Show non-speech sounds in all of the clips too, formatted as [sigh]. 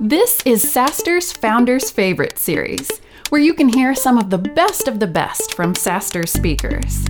This is SaaStr's Founders Favorite series, where you can hear some of the best of the best from SaaStr speakers.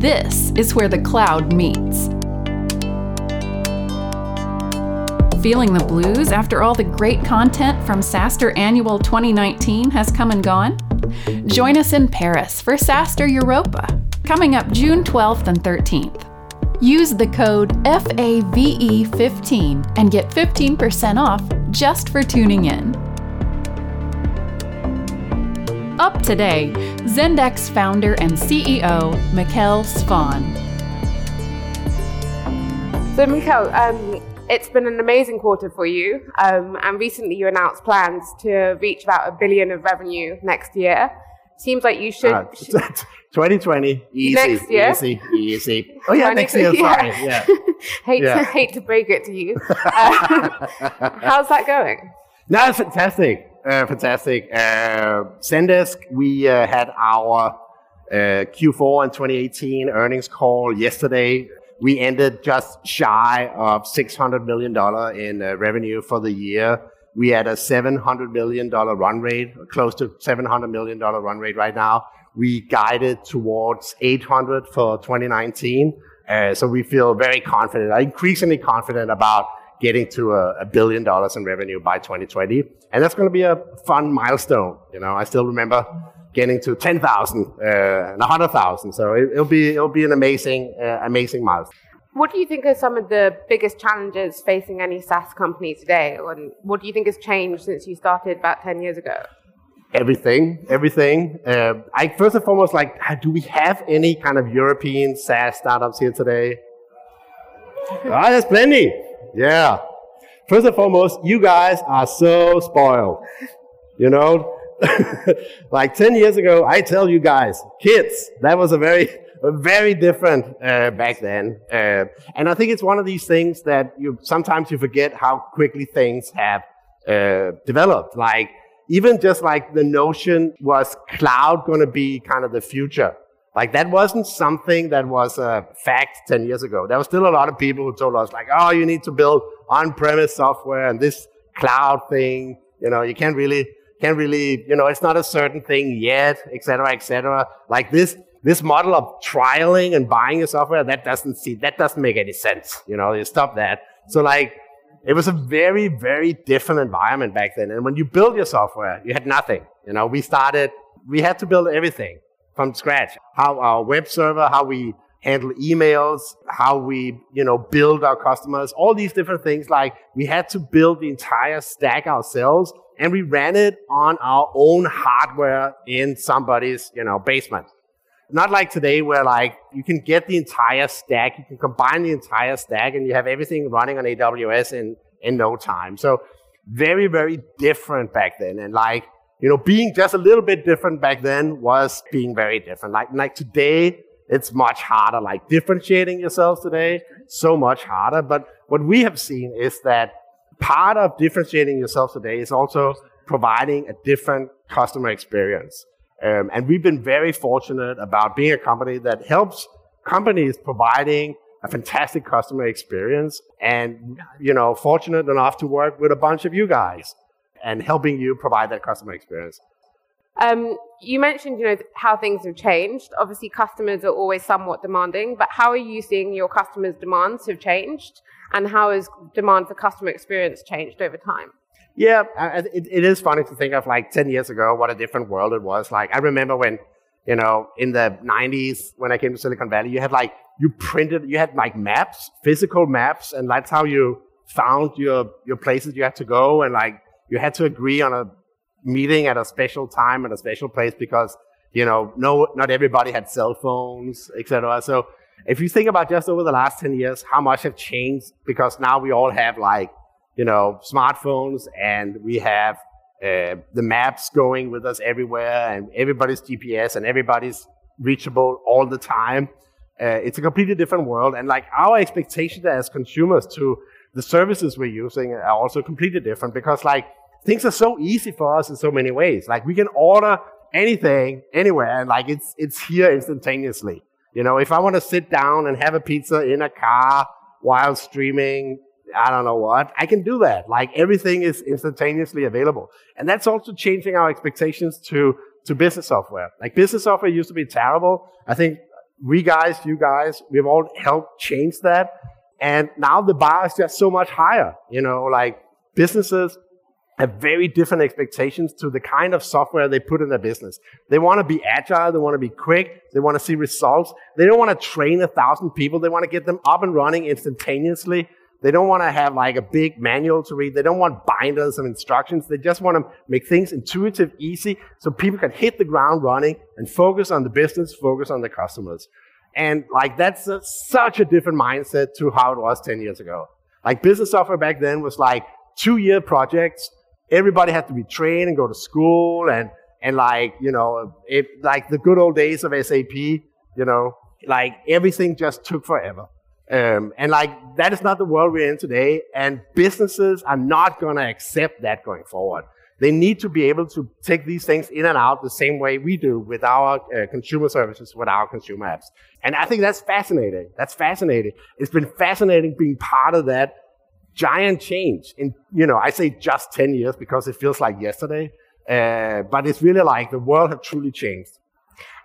This is where the cloud meets. Feeling the blues after all the great content from SaaStr Annual 2019 has come and gone? Join us in Paris for SaaStr Europa, coming up June 12th and 13th. Use the code FAVE15 and get 15% off just for tuning in. Up today, Zendesk founder and CEO Mikkel Svane. So, Mikkel, um, it's been an amazing quarter for you, um, and recently you announced plans to reach about a billion of revenue next year. Seems like you should. Uh, [laughs] [laughs] 2020, easy, next year? easy, easy. [laughs] Oh yeah, next year. Sorry, yeah. [laughs] hate yeah. to hate to break it to you. [laughs] Uh, how's that going? No, it's fantastic, uh, fantastic. Uh, Zendesk, we uh, had our uh, Q4 in 2018 earnings call yesterday. We ended just shy of $600 million in uh, revenue for the year. We had a $700 million run rate, close to $700 million run rate right now. We guided towards 800 for 2019. Uh, so we feel very confident, increasingly confident about getting to a, a, billion dollars in revenue by 2020. And that's going to be a fun milestone. You know, I still remember getting to 10,000 uh, and 100,000. So it, will be it'll be an amazing uh, amazing milestone. What do you think are some of the biggest challenges facing any SaaS company today? And what do you think has changed since you started about 10 years ago? Everything, everything. Uh, I first and foremost, like, do we have any kind of European SaaS startups here today? [laughs] ah, there's plenty. Yeah. First and foremost, you guys are so spoiled. You know, [laughs] like 10 years ago, I tell you guys, kids, that was a very, very different uh, back then. Uh, and I think it's one of these things that you sometimes you forget how quickly things have uh, developed. Like even just like the notion was cloud going to be kind of the future. Like that wasn't something that was a fact 10 years ago. There was still a lot of people who told us like, oh, you need to build on-premise software and this cloud thing, you know, you can't really can't really, you know, it's not a certain thing yet, et cetera, et cetera. Like this, this model of trialing and buying a software, that doesn't see, that doesn't make any sense. You know, you stop that. So like, it was a very, very different environment back then. And when you build your software, you had nothing. You know, we started, we had to build everything from scratch. How our web server, how we handle emails, how we, you know, build our customers, all these different things. Like we had to build the entire stack ourselves and we ran it on our own hardware in somebody's, you know, basement. Not like today where like you can get the entire stack, you can combine the entire stack and you have everything running on AWS in, in no time. So very, very different back then. And like, you know, being just a little bit different back then was being very different. Like, like today, it's much harder. Like differentiating yourselves today, so much harder. But what we have seen is that part of differentiating yourself today is also providing a different customer experience. Um, and we've been very fortunate about being a company that helps companies providing a fantastic customer experience and, you know, fortunate enough to work with a bunch of you guys and helping you provide that customer experience. Um, you mentioned, you know, how things have changed. Obviously, customers are always somewhat demanding, but how are you seeing your customers' demands have changed? and how has demand for customer experience changed over time? Yeah, it, it is funny to think of like 10 years ago, what a different world it was. Like, I remember when, you know, in the 90s, when I came to Silicon Valley, you had like, you printed, you had like maps, physical maps, and that's how you found your, your places you had to go. And like, you had to agree on a meeting at a special time at a special place because, you know, no, not everybody had cell phones, etc. So if you think about just over the last 10 years, how much have changed because now we all have like, you know, smartphones and we have uh, the maps going with us everywhere and everybody's GPS and everybody's reachable all the time. Uh, it's a completely different world. And like our expectations as consumers to the services we're using are also completely different because like things are so easy for us in so many ways. Like we can order anything anywhere and like it's, it's here instantaneously. You know, if I want to sit down and have a pizza in a car while streaming I don't know what, I can do that. Like everything is instantaneously available. And that's also changing our expectations to, to business software. Like business software used to be terrible. I think we guys, you guys, we've all helped change that. And now the bar is just so much higher. You know, like businesses have very different expectations to the kind of software they put in their business. They want to be agile. They want to be quick. They want to see results. They don't want to train a thousand people. They want to get them up and running instantaneously. They don't want to have like a big manual to read. They don't want binders of instructions. They just want to make things intuitive, easy, so people can hit the ground running and focus on the business, focus on the customers. And like that's a, such a different mindset to how it was 10 years ago. Like business software back then was like two year projects. Everybody had to be trained and go to school and, and like, you know, it, like the good old days of SAP, you know, like everything just took forever. Um, and like that is not the world we're in today, and businesses are not going to accept that going forward. They need to be able to take these things in and out the same way we do with our uh, consumer services, with our consumer apps. And I think that's fascinating. That's fascinating. It's been fascinating being part of that giant change in, you know, I say just 10 years because it feels like yesterday. Uh, but it's really like the world has truly changed.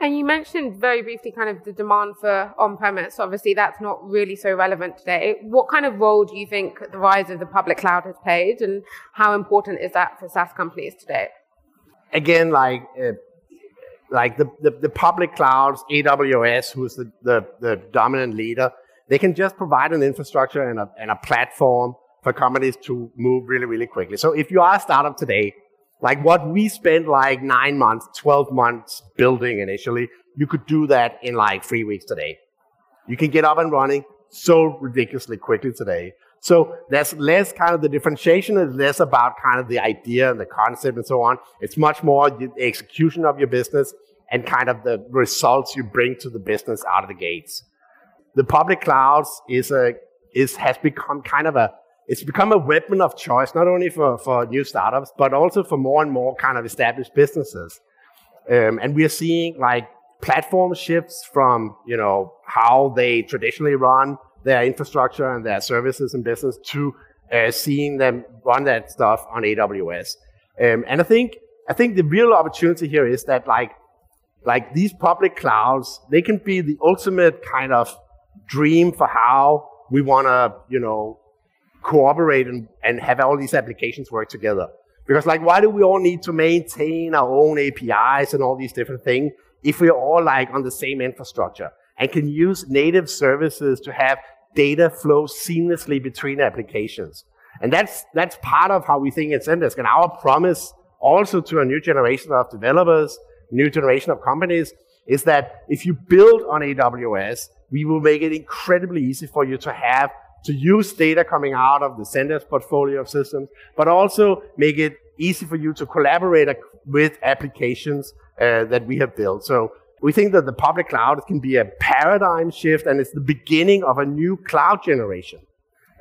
And you mentioned very briefly kind of the demand for on premise. Obviously, that's not really so relevant today. What kind of role do you think the rise of the public cloud has played, and how important is that for SaaS companies today? Again, like, uh, like the, the, the, public clouds, AWS, who's the, the, the, dominant leader, they can just provide an infrastructure and a, and a platform for companies to move really, really quickly. So if you are a startup today, like what we spent like nine months, 12 months building initially, you could do that in like three weeks today. You can get up and running so ridiculously quickly today. So there's less kind of the differentiation is less about kind of the idea and the concept and so on. It's much more the execution of your business and kind of the results you bring to the business out of the gates. The public clouds is a is has become kind of a it's become a weapon of choice, not only for, for new startups, but also for more and more kind of established businesses. Um, and we are seeing like platform shifts from, you know, how they traditionally run their infrastructure and their services and business to uh, seeing them run that stuff on AWS. Um, and I think, I think the real opportunity here is that like, like these public clouds, they can be the ultimate kind of dream for how we want to, you know, cooperate and, and have all these applications work together. Because like, why do we all need to maintain our own APIs and all these different things if we're all like on the same infrastructure and can use native services to have data flow seamlessly between applications? And that's, that's part of how we think at Zendesk. And our promise also to a new generation of developers, new generation of companies, is that if you build on AWS, we will make it incredibly easy for you to have to use data coming out of the Zendesk portfolio of systems, but also make it easy for you to collaborate with applications uh, that we have built. So we think that the public cloud can be a paradigm shift and it's the beginning of a new cloud generation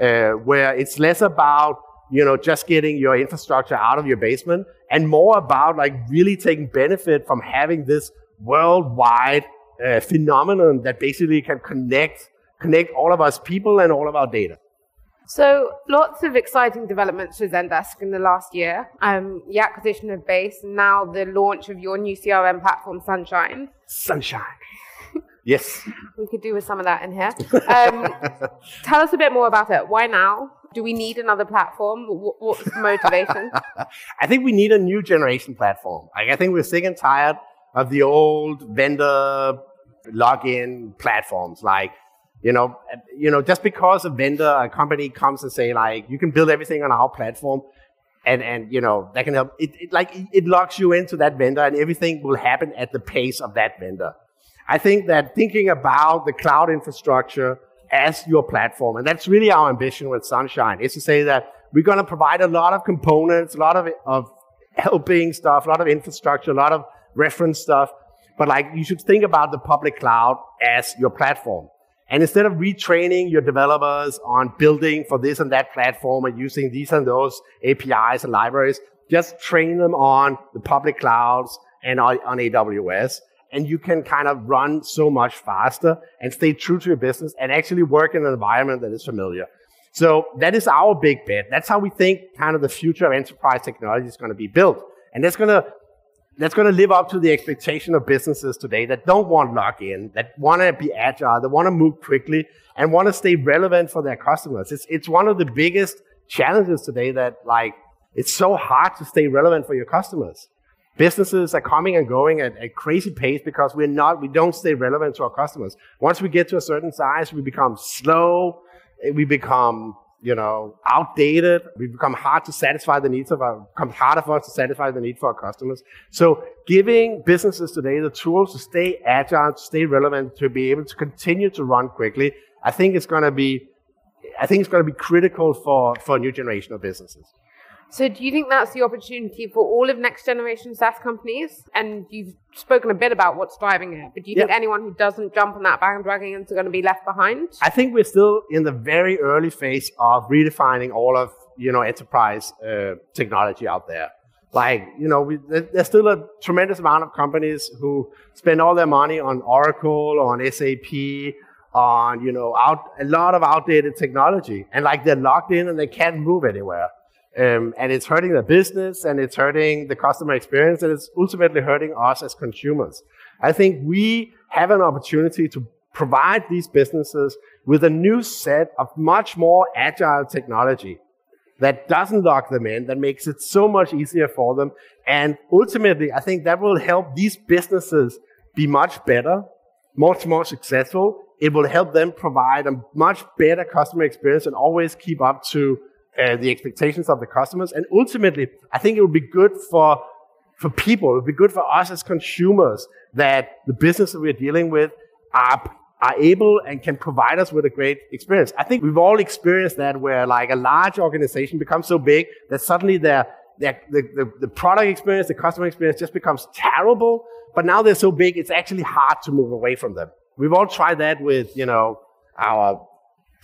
uh, where it's less about you know just getting your infrastructure out of your basement and more about like really taking benefit from having this worldwide uh, phenomenon that basically can connect connect all of us people and all of our data. So, lots of exciting developments for Zendesk in the last year. Um, the acquisition of Base, now the launch of your new CRM platform, Sunshine. Sunshine. [laughs] Yes. we could do with some of that in here. Um, [laughs] tell us a bit more about it. Why now? Do we need another platform? What's the motivation? [laughs] I think we need a new generation platform. Like, I think we're sick and tired of the old vendor login platforms like you know, you know, just because a vendor, a company comes and say like, you can build everything on our platform, and and you know that can help. It, it like it locks you into that vendor, and everything will happen at the pace of that vendor. I think that thinking about the cloud infrastructure as your platform, and that's really our ambition with Sunshine, is to say that we're going to provide a lot of components, a lot of of helping stuff, a lot of infrastructure, a lot of reference stuff. But like you should think about the public cloud as your platform. And instead of retraining your developers on building for this and that platform and using these and those APIs and libraries, just train them on the public clouds and on AWS. And you can kind of run so much faster and stay true to your business and actually work in an environment that is familiar. So that is our big bet. That's how we think kind of the future of enterprise technology is going to be built. And that's going to that's going to live up to the expectation of businesses today that don't want lock in, that want to be agile, that want to move quickly, and want to stay relevant for their customers. It's, it's one of the biggest challenges today that, like, it's so hard to stay relevant for your customers. Businesses are coming and going at a crazy pace because we're not, we don't stay relevant to our customers. Once we get to a certain size, we become slow, we become you know outdated. We become hard to satisfy the needs of our becomes harder for us to satisfy the need for our customers. So giving businesses today the tools to stay agile to stay relevant to be able to continue to run quickly i think it's going to be i think it's going to be critical for for a new generation of businesses so, do you think that's the opportunity for all of next generation SaaS companies? And you've spoken a bit about what's driving it, but do you think anyone who doesn't jump on that bandwagon is going to be left behind? I think we're still in the very early phase of redefining all of you know enterprise uh, technology out there. Like you know, we, there's still a tremendous amount of companies who spend all their money on Oracle, on SAP, on you know out a lot of outdated technology, and like they're locked in and they can't move anywhere. Um, and it's hurting the business and it's hurting the customer experience and it's ultimately hurting us as consumers. I think we have an opportunity to provide these businesses with a new set of much more agile technology that doesn't lock them in, that makes it so much easier for them. And ultimately, I think that will help these businesses be much better, much more successful. It will help them provide a much better customer experience and always keep up to uh, the expectations of the customers. And ultimately, I think it would be good for, for people, it would be good for us as consumers that the businesses we're dealing with are, are able and can provide us with a great experience. I think we've all experienced that where like a large organization becomes so big that suddenly the, the, the product experience, the customer experience just becomes terrible. But now they're so big, it's actually hard to move away from them. We've all tried that with, you know, our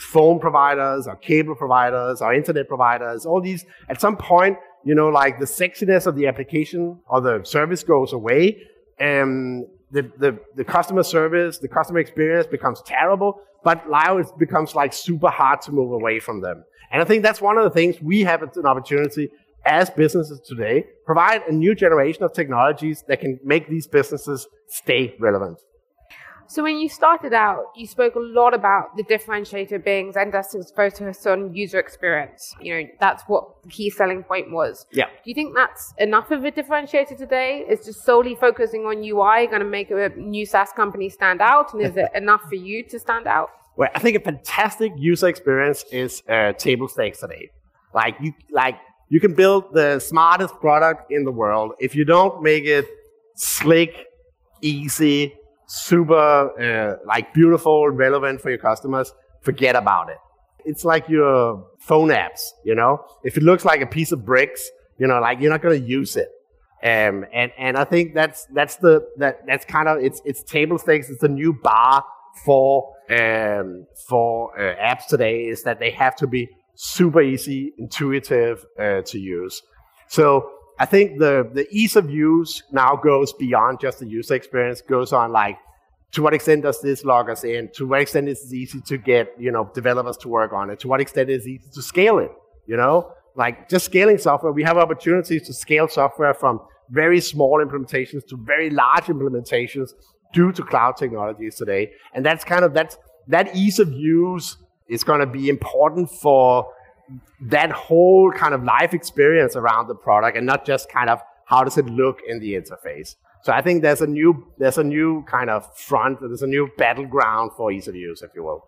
phone providers, our cable providers, our internet providers, all these, at some point, you know, like the sexiness of the application or the service goes away. And the, the, the customer service, the customer experience becomes terrible, but now it becomes like super hard to move away from them. And I think that's one of the things we have an opportunity as businesses today, provide a new generation of technologies that can make these businesses stay relevant. So when you started out, you spoke a lot about the differentiator being Zendesk's focus on user experience. You know, that's what the key selling point was. Yeah. Do you think that's enough of a differentiator today? Is just solely focusing on UI going to make a new SaaS company stand out? And is it [laughs] enough for you to stand out? Well, I think a fantastic user experience is uh, table stakes today. Like you, like you can build the smartest product in the world if you don't make it slick, easy, super uh, like beautiful, relevant for your customers, forget about it. It's like your phone apps, you know. If it looks like a piece of bricks, you know, like you're not going to use it. Um, and and I think that's that's the that that's kind of it's it's table stakes. It's the new bar for um, for uh, apps today is that they have to be super easy, intuitive uh, to use. So I think the, the ease of use now goes beyond just the user experience, goes on like, to what extent does this log us in? To what extent is it easy to get, you know, developers to work on it? To what extent is it easy to scale it? You know, like just scaling software, we have opportunities to scale software from very small implementations to very large implementations due to cloud technologies today. And that's kind of, that's, that ease of use is going to be important for that whole kind of life experience around the product and not just kind of how does it look in the interface. So I think there's a new there's a new kind of front, there's a new battleground for ease of use, if you will.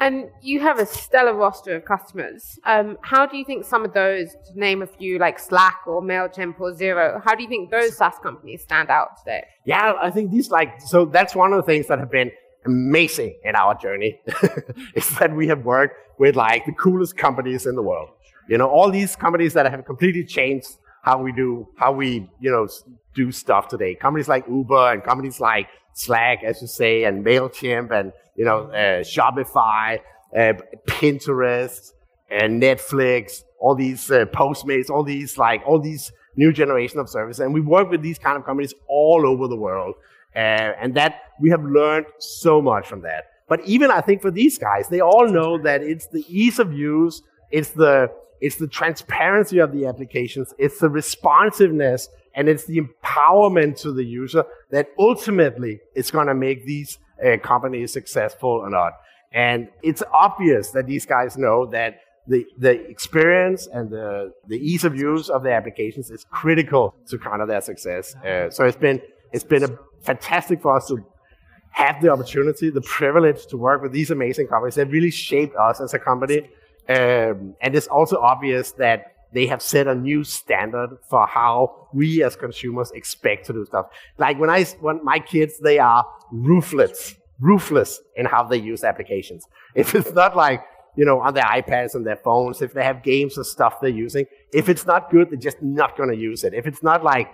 And you have a stellar roster of customers. Um, how do you think some of those, to name a few, like Slack or Mailchimp or Xero, how do you think those SaaS companies stand out today? Yeah, I think these like so that's one of the things that have been amazing in our journey [laughs] is that we have worked with like the coolest companies in the world. You know, all these companies that have completely changed how we do, how we, you know, do stuff today. Companies like Uber and companies like Slack, as you say, and MailChimp and, you know, uh, Shopify, uh, Pinterest and Netflix, all these uh, Postmates, all these like, all these new generation of services. And we work with these kind of companies all over the world. Uh, and that we have learned so much from that. But even I think for these guys, they all know that it's the ease of use, it's the it's the transparency of the applications, it's the responsiveness, and it's the empowerment to the user that ultimately is going to make these uh, companies successful or not. And it's obvious that these guys know that the, the experience and the, the ease of use of the applications is critical to kind of their success. Uh, so it's been, it's been a fantastic for us to have the opportunity, the privilege to work with these amazing companies that really shaped us as a company. Um, and it's also obvious that they have set a new standard for how we as consumers expect to do stuff. Like when I, when my kids, they are ruthless, ruthless in how they use applications. [laughs] If it's not like, you know, on their iPads and their phones, if they have games or stuff they're using, if it's not good, they're just not going to use it. If it's not like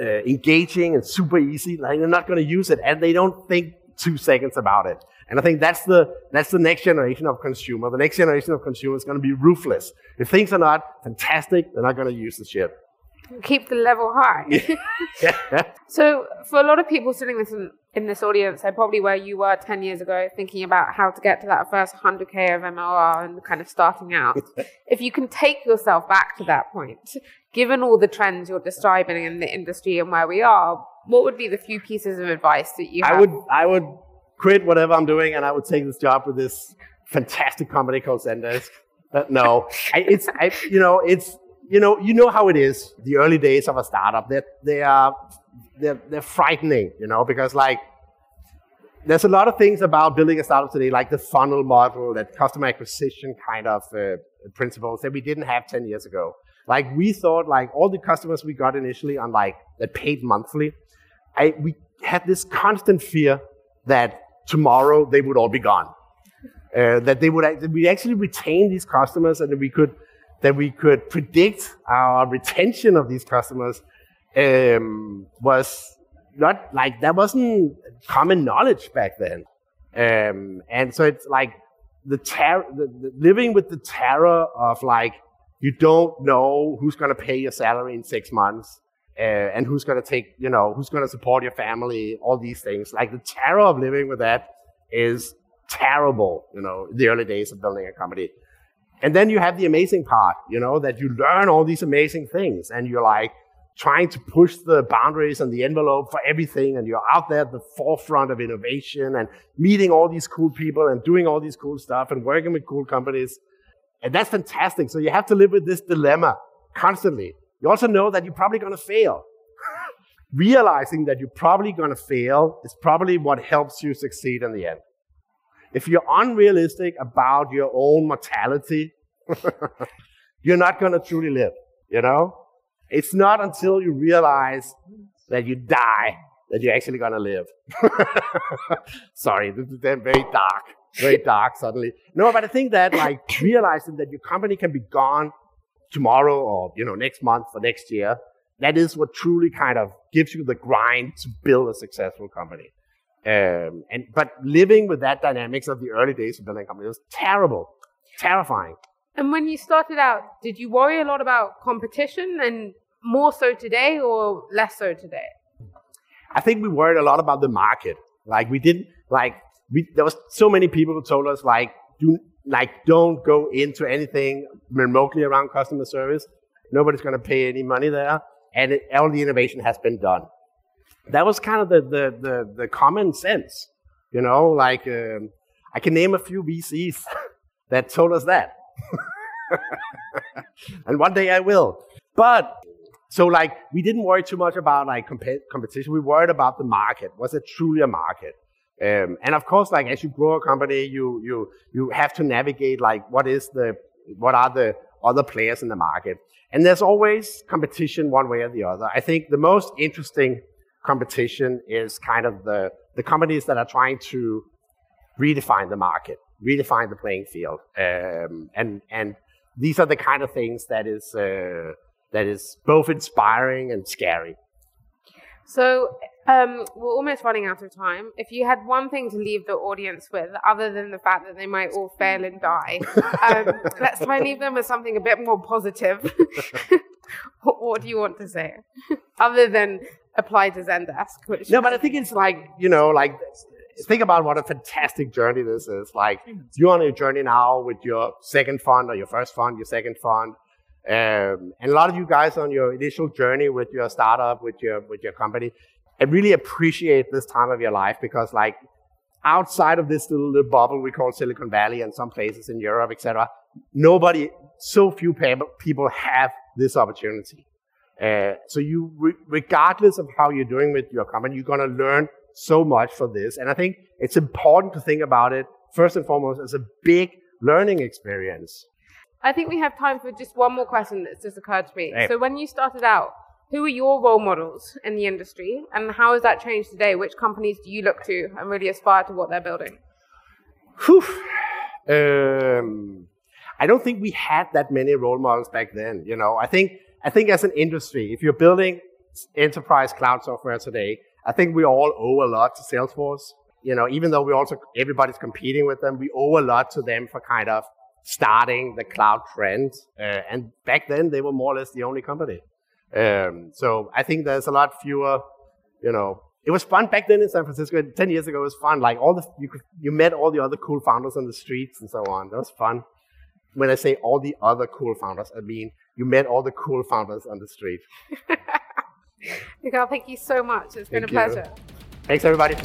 uh, engaging and super easy, like they're not going to use it, and they don't think two seconds about it. And I think that's the that's the next generation of consumer. The next generation of consumer is going to be ruthless. If things are not fantastic, they're not going to use the shit. Keep the level high. [laughs] yeah. So, for a lot of people sitting this in, in this audience, they're probably where you were 10 years ago, thinking about how to get to that first 100K of MRR and kind of starting out. [laughs] if you can take yourself back to that point, given all the trends you're describing in the industry and where we are, what would be the few pieces of advice that you have? I would, I would quit whatever I'm doing and I would take this job with this fantastic company called Zendesk. But no, I, it's, I, you know, it's, you know, you know how it is. The early days of a startup, they they are they're, they're frightening, you know, because like there's a lot of things about building a startup today, like the funnel model, that customer acquisition kind of uh, principles that we didn't have 10 years ago. Like we thought, like all the customers we got initially on like that paid monthly, I, we had this constant fear that tomorrow they would all be gone. Uh, that they would that we actually retain these customers and that we could that we could predict our retention of these customers um, was not like that wasn't common knowledge back then. Um, and so it's like the, ter- the, the living with the terror of like you don't know who's going to pay your salary in six months uh, and who's going to take you know who's going to support your family all these things like the terror of living with that is terrible you know the early days of building a company and then you have the amazing part, you know, that you learn all these amazing things and you're like trying to push the boundaries and the envelope for everything. And you're out there at the forefront of innovation and meeting all these cool people and doing all these cool stuff and working with cool companies. And that's fantastic. So you have to live with this dilemma constantly. You also know that you're probably going to fail. [laughs] Realizing that you're probably going to fail is probably what helps you succeed in the end if you're unrealistic about your own mortality, [laughs] you're not going to truly live, you know? It's not until you realize that you die that you're actually going to live. [laughs] Sorry, this is then very dark, very [laughs] dark suddenly. No, but I think that like [coughs] realizing that your company can be gone tomorrow or, you know, next month or next year, that is what truly kind of gives you the grind to build a successful company. Um, and but living with that dynamics of the early days of building a company was terrible, terrifying. And when you started out, did you worry a lot about competition, and more so today or less so today? I think we worried a lot about the market. Like we didn't like we there was so many people who told us like do like don't go into anything remotely around customer service. Nobody's going to pay any money there, and it, all the innovation has been done that was kind of the, the, the, the common sense, you know, like um, I can name a few VCs [laughs] that told us that. [laughs] and one day I will. But so like we didn't worry too much about like comp- competition. We worried about the market. Was it truly a market? Um, and of course, like as you grow a company, you you you have to navigate like what is the what are the other players in the market. And there's always competition one way or the other. I think the most interesting competition is kind of the, the companies that are trying to redefine the market, redefine the playing field. Um, and, and these are the kind of things that is, uh, that is both inspiring and scary. So um, we're almost running out of time. If you had one thing to leave the audience with, other than the fact that they might all fail and die, um, [laughs] let's try and leave them with something a bit more positive. [laughs] [laughs] what do you want to say? other than apply to Zendesk. Which no, but I think it's like you know, like think about what a fantastic journey this is. Like you're on a journey now with your second fund or your first fund, your second fund. Um, and a lot of you guys on your initial journey with your startup, with your with your company, I really appreciate this time of your life because like outside of this little, little bubble we call Silicon Valley and some places in Europe, etc., nobody, so few people have this opportunity. Uh, so you, re- regardless of how you're doing with your company, you're going to learn so much for this. And I think it's important to think about it first and foremost as a big learning experience. I think we have time for just one more question that's just occurred to me. Hey. So when you started out, who are your role models in the industry and how has that changed today? Which companies do you look to and really aspire to what they're building? Whew. Um, I don't think we had that many role models back then. You know, I think I think as an industry, if you're building enterprise cloud software today, I think we all owe a lot to Salesforce. You know, even though we also everybody's competing with them, we owe a lot to them for kind of starting the cloud trend. Uh, and back then, they were more or less the only company. Um, so I think there's a lot fewer, you know, it was fun back then in San Francisco. Ten years ago, it was fun. Like all the you could, you met all the other cool founders on the streets and so on. That was fun. When I say all the other cool founders, I mean you met all the cool founders on the street. [laughs] Mikkel, thank you so much. It's been a pleasure. You. Thanks, everybody.